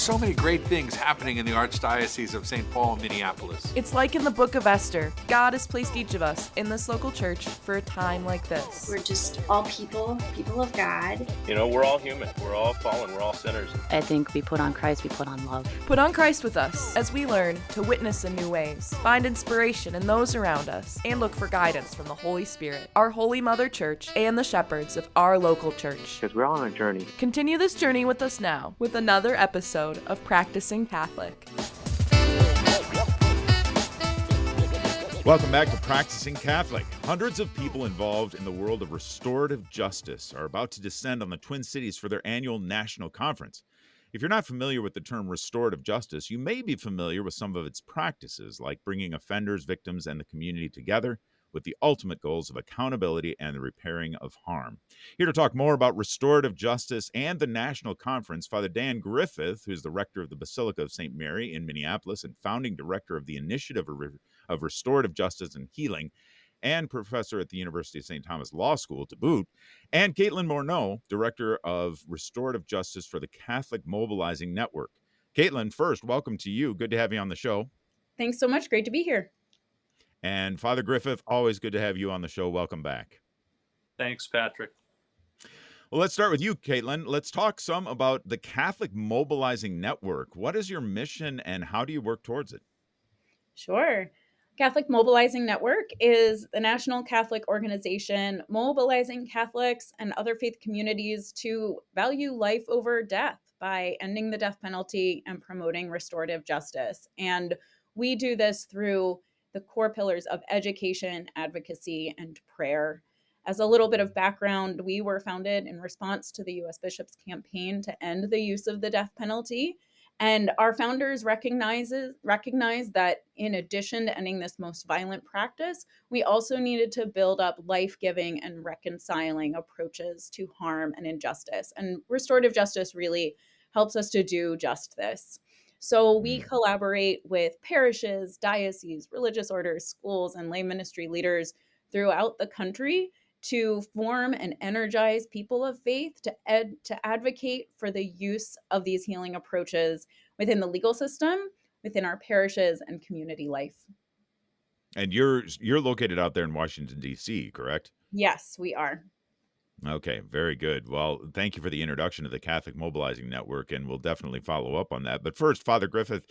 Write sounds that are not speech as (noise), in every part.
There's so many great things happening in the Archdiocese of St. Paul Minneapolis. It's like in the book of Esther. God has placed each of us in this local church for a time like this. We're just all people, people of God. You know, we're all human. We're all fallen. We're all sinners. I think we put on Christ, we put on love. Put on Christ with us as we learn to witness in new ways, find inspiration in those around us, and look for guidance from the Holy Spirit, our Holy Mother Church, and the shepherds of our local church. Because we're all on a journey. Continue this journey with us now with another episode of Practicing Catholic. Welcome back to Practicing Catholic. Hundreds of people involved in the world of restorative justice are about to descend on the Twin Cities for their annual national conference. If you're not familiar with the term restorative justice, you may be familiar with some of its practices, like bringing offenders, victims, and the community together with the ultimate goals of accountability and the repairing of harm. Here to talk more about restorative justice and the national conference, Father Dan Griffith, who's the rector of the Basilica of St. Mary in Minneapolis and founding director of the Initiative of Restorative Justice and Healing, and professor at the University of St. Thomas Law School to boot, and Caitlin Morneau, director of Restorative Justice for the Catholic Mobilizing Network. Caitlin, first, welcome to you. Good to have you on the show. Thanks so much. Great to be here. And Father Griffith, always good to have you on the show. Welcome back. Thanks, Patrick. Well, let's start with you, Caitlin. Let's talk some about the Catholic Mobilizing Network. What is your mission and how do you work towards it? Sure. Catholic Mobilizing Network is the national Catholic organization mobilizing Catholics and other faith communities to value life over death by ending the death penalty and promoting restorative justice. And we do this through the core pillars of education, advocacy, and prayer. As a little bit of background, we were founded in response to the US Bishop's campaign to end the use of the death penalty. And our founders recognizes recognize that in addition to ending this most violent practice, we also needed to build up life-giving and reconciling approaches to harm and injustice. And restorative justice really helps us to do just this. So we mm. collaborate with parishes, dioceses, religious orders, schools, and lay ministry leaders throughout the country to form and energize people of faith to ed- to advocate for the use of these healing approaches within the legal system, within our parishes and community life. And you're you're located out there in Washington D.C., correct? Yes, we are. Okay, very good. Well, thank you for the introduction to the Catholic Mobilizing Network, and we'll definitely follow up on that. But first, Father Griffith,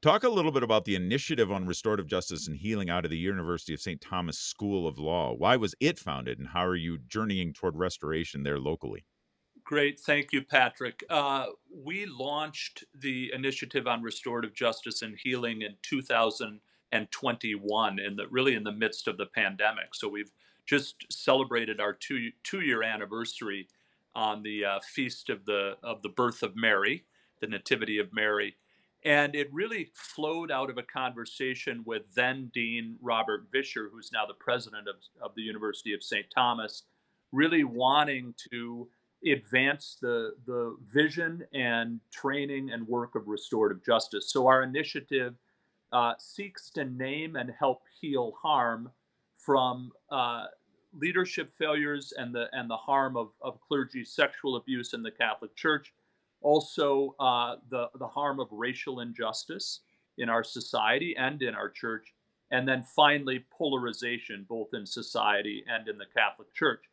talk a little bit about the initiative on restorative justice and healing out of the University of St. Thomas School of Law. Why was it founded, and how are you journeying toward restoration there locally? Great. Thank you, Patrick. Uh, we launched the initiative on restorative justice and healing in 2021, in the really in the midst of the pandemic. So we've just celebrated our two two year anniversary on the uh, feast of the of the birth of Mary, the Nativity of Mary, and it really flowed out of a conversation with then Dean Robert Vischer, who's now the president of, of the University of St. Thomas, really wanting to advance the the vision and training and work of restorative justice. So our initiative uh, seeks to name and help heal harm from uh, leadership failures and the and the harm of, of clergy sexual abuse in the Catholic Church, also uh, the the harm of racial injustice in our society and in our church, and then finally polarization both in society and in the Catholic Church.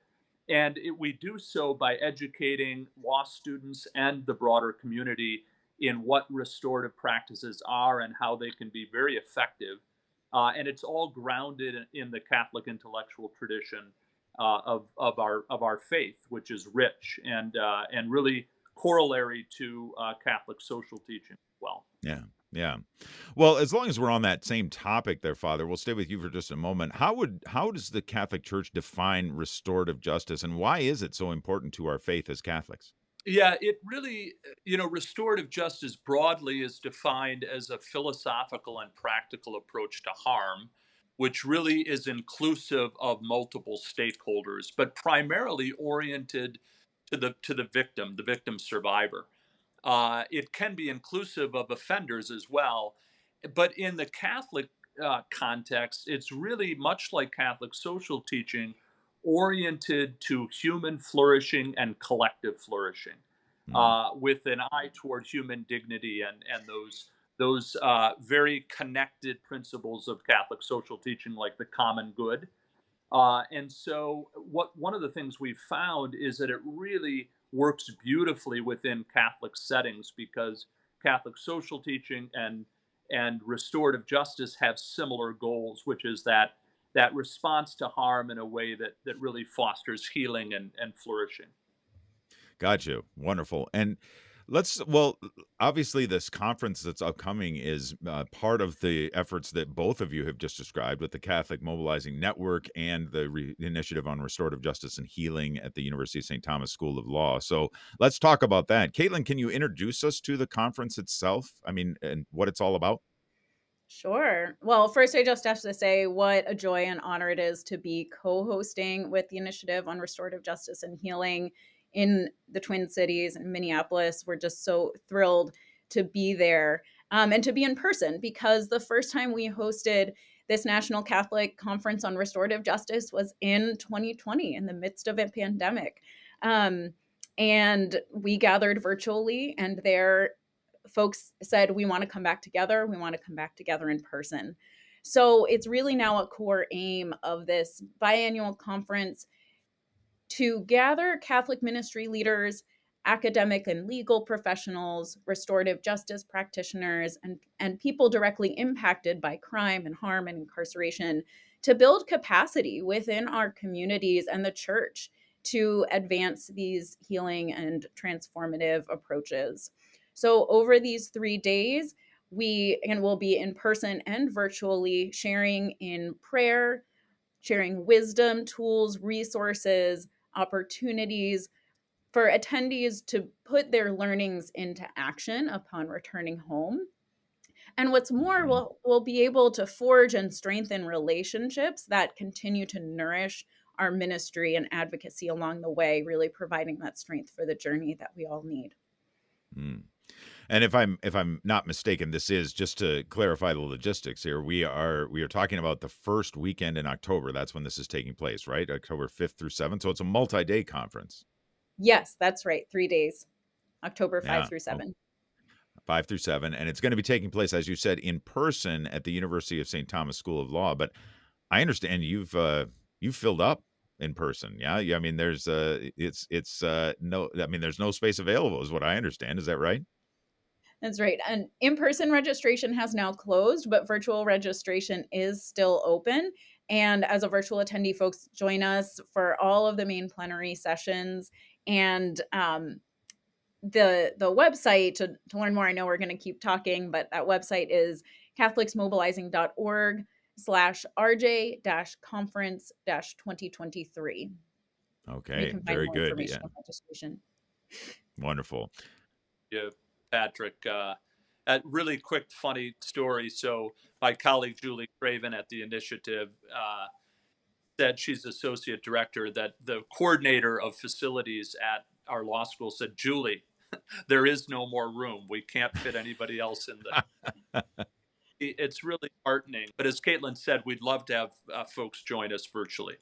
And it, we do so by educating law students and the broader community in what restorative practices are and how they can be very effective uh, and it's all grounded in the Catholic intellectual tradition uh, of, of our of our faith, which is rich and uh, and really corollary to uh, Catholic social teaching as well. Yeah. Yeah. Well, as long as we're on that same topic there, Father, we'll stay with you for just a moment. How would how does the Catholic Church define restorative justice and why is it so important to our faith as Catholics? Yeah, it really, you know, restorative justice broadly is defined as a philosophical and practical approach to harm, which really is inclusive of multiple stakeholders, but primarily oriented to the to the victim, the victim survivor. Uh, it can be inclusive of offenders as well, but in the Catholic uh, context, it's really much like Catholic social teaching oriented to human flourishing and collective flourishing. Mm. uh, with an eye toward human dignity and and those those uh, very connected principles of Catholic social teaching, like the common good. Uh, and so, what one of the things we've found is that it really works beautifully within Catholic settings because Catholic social teaching and and restorative justice have similar goals, which is that that response to harm in a way that that really fosters healing and, and flourishing. Got you. Wonderful. And let's, well, obviously, this conference that's upcoming is uh, part of the efforts that both of you have just described with the Catholic Mobilizing Network and the re- Initiative on Restorative Justice and Healing at the University of St. Thomas School of Law. So let's talk about that. Caitlin, can you introduce us to the conference itself? I mean, and what it's all about? Sure. Well, first, I just have to say what a joy and honor it is to be co hosting with the Initiative on Restorative Justice and Healing in the Twin Cities Minneapolis. We're just so thrilled to be there um, and to be in person because the first time we hosted this National Catholic Conference on Restorative Justice was in 2020 in the midst of a pandemic. Um, and we gathered virtually, and there folks said, We want to come back together. We want to come back together in person. So it's really now a core aim of this biannual conference to gather Catholic ministry leaders, academic and legal professionals, restorative justice practitioners, and, and people directly impacted by crime and harm and incarceration to build capacity within our communities and the church to advance these healing and transformative approaches. So, over these three days, we and will be in person and virtually sharing in prayer, sharing wisdom, tools, resources, opportunities for attendees to put their learnings into action upon returning home. And what's more, Mhm. we'll, we'll be able to forge and strengthen relationships that continue to nourish our ministry and advocacy along the way, really providing that strength for the journey that we all need. Mm. And if I'm if I'm not mistaken, this is just to clarify the logistics here. We are we are talking about the first weekend in October. That's when this is taking place, right? October 5th through 7th. So it's a multi-day conference. Yes, that's right. Three days, October 5 Yeah. through 7. 5 through 7 and it's going to be taking place as you said in person at the University of St. Thomas School of Law, but I understand you've uh you've filled up in person. Yeah? Yeah, I mean there's uh it's it's uh no I mean there's no space available is what I understand. Is that right? That's right. And in person registration has now closed, but virtual registration is still open. And as a virtual attendee, folks join us for all of the main plenary sessions. And um, the the website to, to learn more, I know we're going to keep talking, but that website is catholicsmobilizing.org slash rj dash conference dash 2023. Okay. you can find Very good. Yeah. Wonderful. Yeah, Patrick. Uh, a really quick, funny story. So, my colleague Julie Craven at the initiative uh, said she's associate director. That the coordinator of facilities at our law school said, "Julie, (laughs) there is no more room. We can't fit anybody else in the." It- (laughs) it's really heartening. But as Caitlin said, we'd love to have uh, folks join us virtually.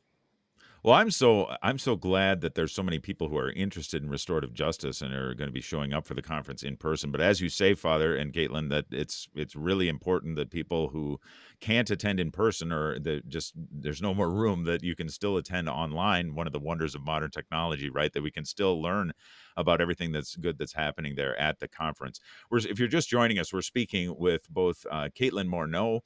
Well, I'm so I'm so glad that there's so many people who are interested in restorative justice and are going to be showing up for the conference in person. But as you say, Father and Caitlin, that it's it's really important that people who can't attend in person or that just there's no more room that you can still attend online. One of the wonders of modern technology, right? That we can still learn about everything that's good that's happening there at the conference. We're, if you're just joining us, we're speaking with both uh, Caitlin Morneau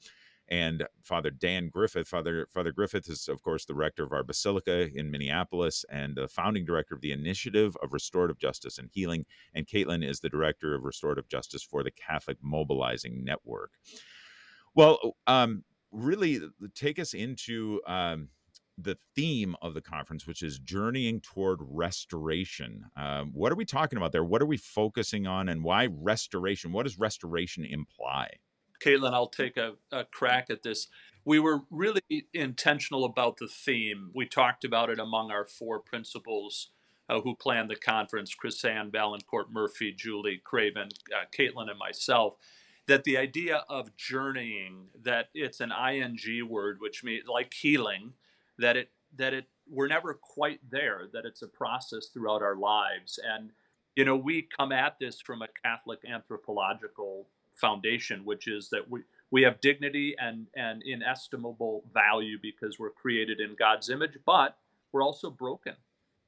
and Father Dan Griffith. Father Father Griffith is, of course, the rector of our basilica in Minneapolis and the founding director of the Initiative of Restorative Justice and Healing. And Caitlin is the director of Restorative Justice for the Catholic Mobilizing Network. Well, um, really, take us into. Um, the theme of the conference, which is journeying toward restoration. Um, what are we talking about there? What are we focusing on, and why restoration? What does restoration imply? Caitlin, I'll take a, a crack at this. We were really intentional about the theme. We talked about it among our four principals uh, who planned the conference Chris Ann, Vaillancourt, Murphy, Julie, Craven, uh, Caitlin, and myself. That the idea of journeying, that it's an ing word, which means like healing, that it that it we're never quite there, that it's a process throughout our lives, and you know, we come at this from a Catholic anthropological foundation, which is that we, we have dignity and, and inestimable value because we're created in God's image, but we're also broken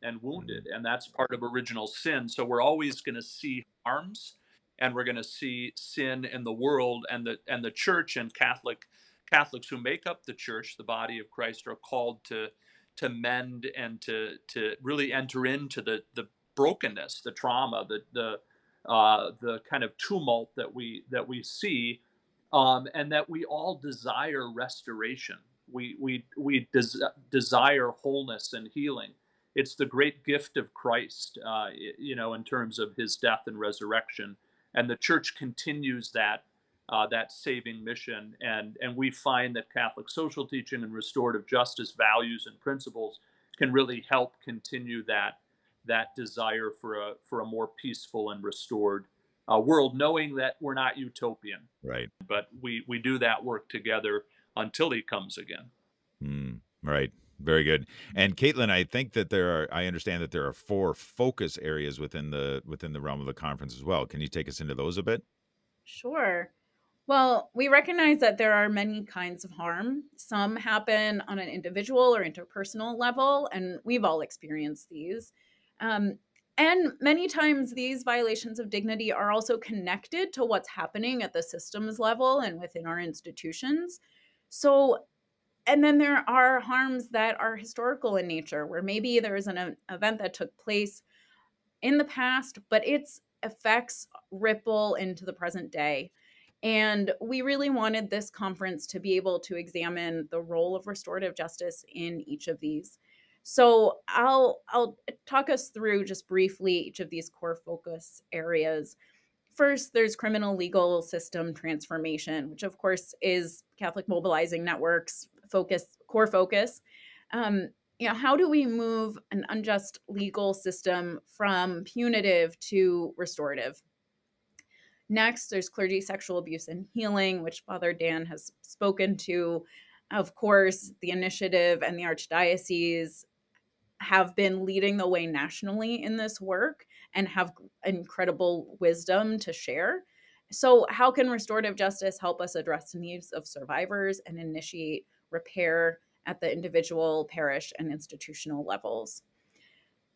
and wounded, mm-hmm. and that's part of original sin. So we're always going to see harms, and we're going to see sin in the world, and the and the church and Catholic Catholics who make up the church, the body of Christ, are called to to mend and to to really enter into the the brokenness, the trauma, the the uh, the kind of tumult that we that we see, um, and that we all desire restoration. We we we des- desire wholeness and healing. It's the great gift of Christ, uh, you know, in terms of His death and resurrection, and the Church continues that uh, that saving mission. And and we find that Catholic social teaching and restorative justice values and principles can really help continue that that desire for a for a more peaceful and restored uh, world, knowing that we're not utopian, right? But we we do that work together until he comes again. Mm, right. Very good. And Caitlin, I think that there are. I understand that there are four focus areas within the within the realm of the conference as well. Can you take us into those a bit? Sure. Well, we recognize that there are many kinds of harm. Some happen on an individual or interpersonal level, and we've all experienced these. Um, and many times these violations of dignity are also connected to what's happening at the systems level and within our institutions. So, and then there are harms that are historical in nature, where maybe there is an event that took place in the past, but its effects ripple into the present day. And we really wanted this conference to be able to examine the role of restorative justice in each of these. So I'll I'll talk us through just briefly each of these core focus areas. First, there's criminal legal system transformation, which of course is Catholic Mobilizing Network's focus, core focus. Um, you know, how do we move an unjust legal system from punitive to restorative? Next, there's clergy sexual abuse and healing, which Father Dan has spoken to. Of course, the initiative and the Archdiocese have been leading the way nationally in this work and have incredible wisdom to share. So, how can restorative justice help us address the needs of survivors and initiate repair at the individual, parish, and institutional levels?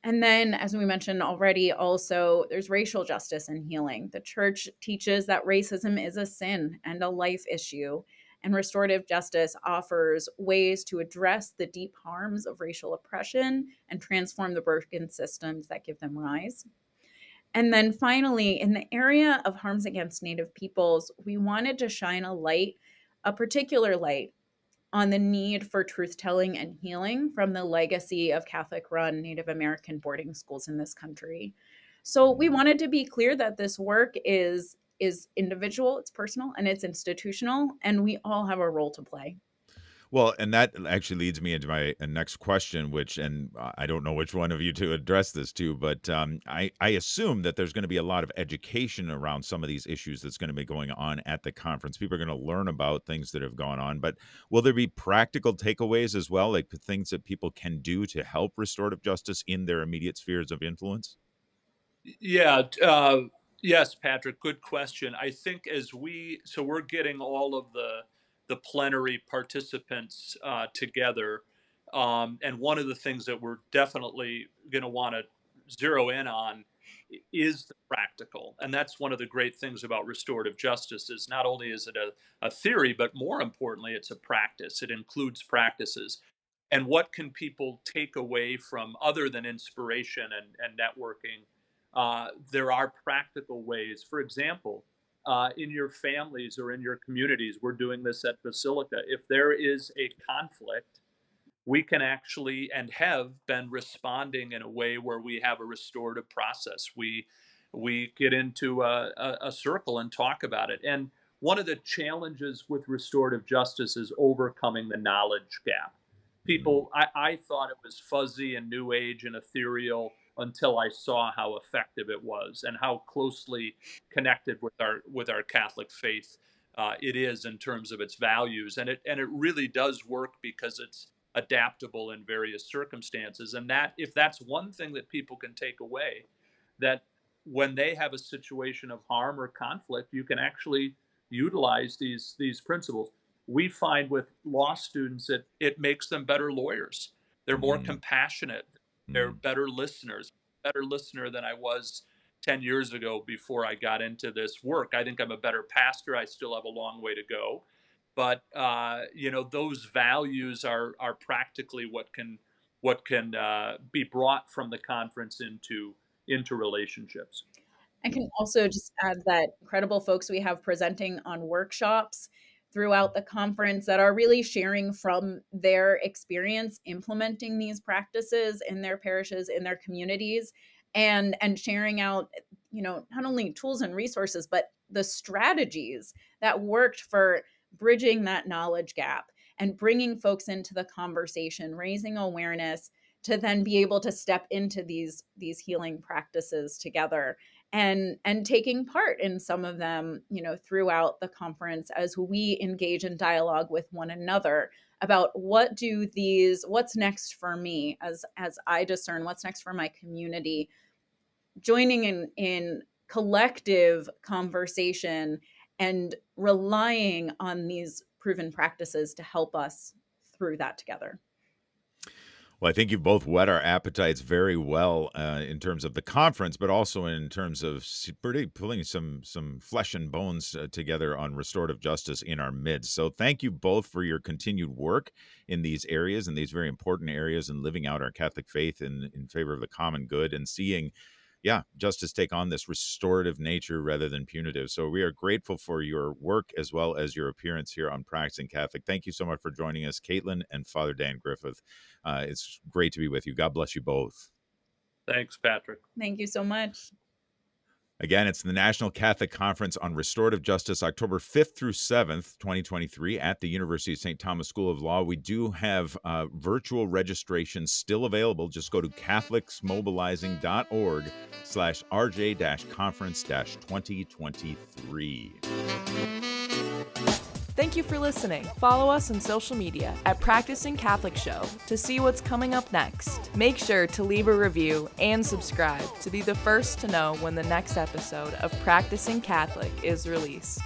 And then, as we mentioned already, also there's racial justice and healing. The church teaches that racism is a sin and a life issue, and restorative justice offers ways to address the deep harms of racial oppression and transform the broken systems that give them rise. And then finally, in the area of harms against Native peoples, we wanted to shine a light, a particular light, on the need for truth telling and healing from the legacy of Catholic run Native American boarding schools in this country. So we wanted to be clear that this work is is individual, it's personal, and it's institutional, and we all have a role to play. Well, and that actually leads me into my uh, next question, which, and I don't know which one of you to address this to, but um, I, I assume that there's going to be a lot of education around some of these issues that's going to be going on at the conference. People are going to learn about things that have gone on, but will there be practical takeaways as well, like things that people can do to help restorative justice in their immediate spheres of influence? Yeah, uh, Yes, Patrick, good question. I think as we, so we're getting all of the the plenary participants uh, together, um, and one of the things that we're definitely going to want to zero in on is the practical, and that's one of the great things about restorative justice is not only is it a, a theory, but more importantly, it's a practice. It includes practices. And what can people take away from other than inspiration and, and networking uh, there are practical ways. For example, uh, in your families or in your communities, we're doing this at Basilica. If there is a conflict, we can actually and have been responding in a way where we have a restorative process. We we get into a, a, a circle and talk about it. And one of the challenges with restorative justice is overcoming the knowledge gap. People, I, I thought it was fuzzy and new age and ethereal until I saw how effective it was and how closely connected with our with our Catholic faith uh, it is in terms of its values, and it and it really does work because it's adaptable in various circumstances. And that if that's one thing that people can take away, that when they have a situation of harm or conflict, you can actually utilize these these principles. We find with law students that it makes them better lawyers. They're more Mm. compassionate. They're Mm. better listeners. Better listener than I was 10 years ago before I got into this work. I think I'm a better pastor. I still have a long way to go. But uh, you know, those values are are practically what can what can uh, be brought from the conference into into relationships. I can also just add that incredible folks we have presenting on workshops throughout the conference that are really sharing from their experience implementing these practices in their parishes in their communities and and sharing out you know not only tools and resources but the strategies that worked for bridging that knowledge gap and bringing folks into the conversation raising awareness to then be able to step into these these healing practices together and and taking part in some of them you know throughout the conference as we engage in dialogue with one another about what do these what's next for me as as i discern what's next for my community. Joining in in collective conversation and relying on these proven practices to help us through that together Well, I think you've both whet our appetites very well uh, in terms of the conference, but also in terms of pretty pulling some some flesh and bones uh, together on restorative justice in our midst. So, thank you both for your continued work in these areas, in these very important areas, and living out our Catholic faith in in favor of the common good and seeing. Yeah, justice take on this restorative nature rather than punitive. So we are grateful for your work as well as your appearance here on Practicing Catholic. Thank you so much for joining us, Caitlin and Father Dan Griffith. Uh, it's great to be with you. God bless you both. Thanks, Patrick. thank you so much Again, it's the National Catholic Conference on Restorative Justice, October 5th through 7th, 2023, at the University of St. Thomas School of Law. We do have uh, virtual registration still available. Just go to catholicsmobilizing.org slash rj-conference-2023. Thank you for listening. Follow us on social media at Practicing Catholic Show to see what's coming up next. Make sure to leave a review and subscribe to be the first to know when the next episode of Practicing Catholic is released.